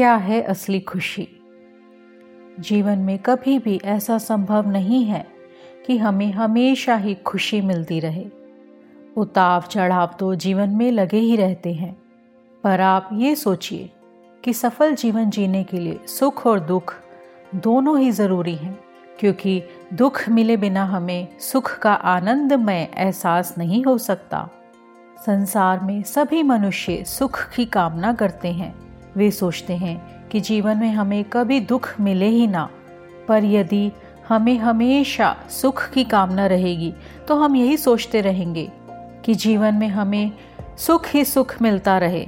क्या है असली खुशी? जीवन में कभी भी ऐसा संभव नहीं है कि हमें हमेशा ही खुशी मिलती रहे। उताव चढ़ाव तो जीवन में लगे ही रहते हैं। पर आप ये सोचिए कि सफल जीवन जीने के लिए सुख और दुख दोनों ही ज़रूरी हैं, क्योंकि दुख मिले बिना हमें सुख का आनंदमय एहसास नहीं हो सकता। संसार में सभी मनुष्य सुख की कामना करते हैं। वे सोचते हैं कि जीवन में हमें कभी दुख मिले ही ना। पर यदि हमें हमेशा सुख की कामना रहेगी तो हम यही सोचते रहेंगे कि जीवन में हमें सुख ही सुख मिलता रहे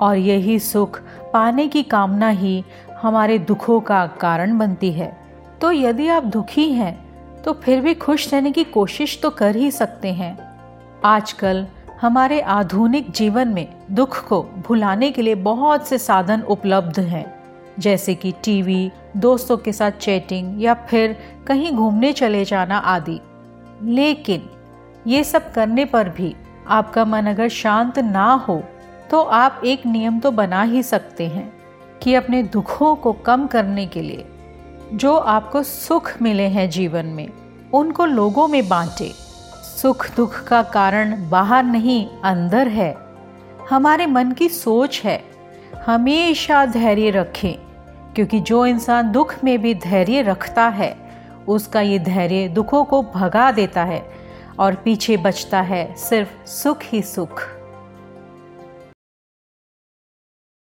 और यही सुख पाने की कामना ही हमारे दुखों का कारण बनती है। तो यदि आप दुखी हैं तो फिर भी खुश रहने की कोशिश तो कर ही सकते हैं। आजकल हमारे आधुनिक जीवन में दुख को भुलाने के लिए बहुत से साधन उपलब्ध हैं, जैसे कि टीवी, दोस्तों के साथ चैटिंग या फिर कहीं घूमने चले जाना आदि। लेकिन ये सब करने पर भी आपका मन अगर शांत ना हो तो आप एक नियम तो बना ही सकते हैं कि अपने दुखों को कम करने के लिए जो आपको सुख मिले हैं जीवन में, उनको लोगों में बांटे। सुख दुख का कारण बाहर नहीं, अंदर है। हमारे मन की सोच है। हमेशा धैर्य रखें, क्योंकि जो इंसान दुख में भी धैर्य रखता है, उसका ये धैर्य दुखों को भगा देता है और पीछे बचता है सिर्फ़ सुख ही सुख।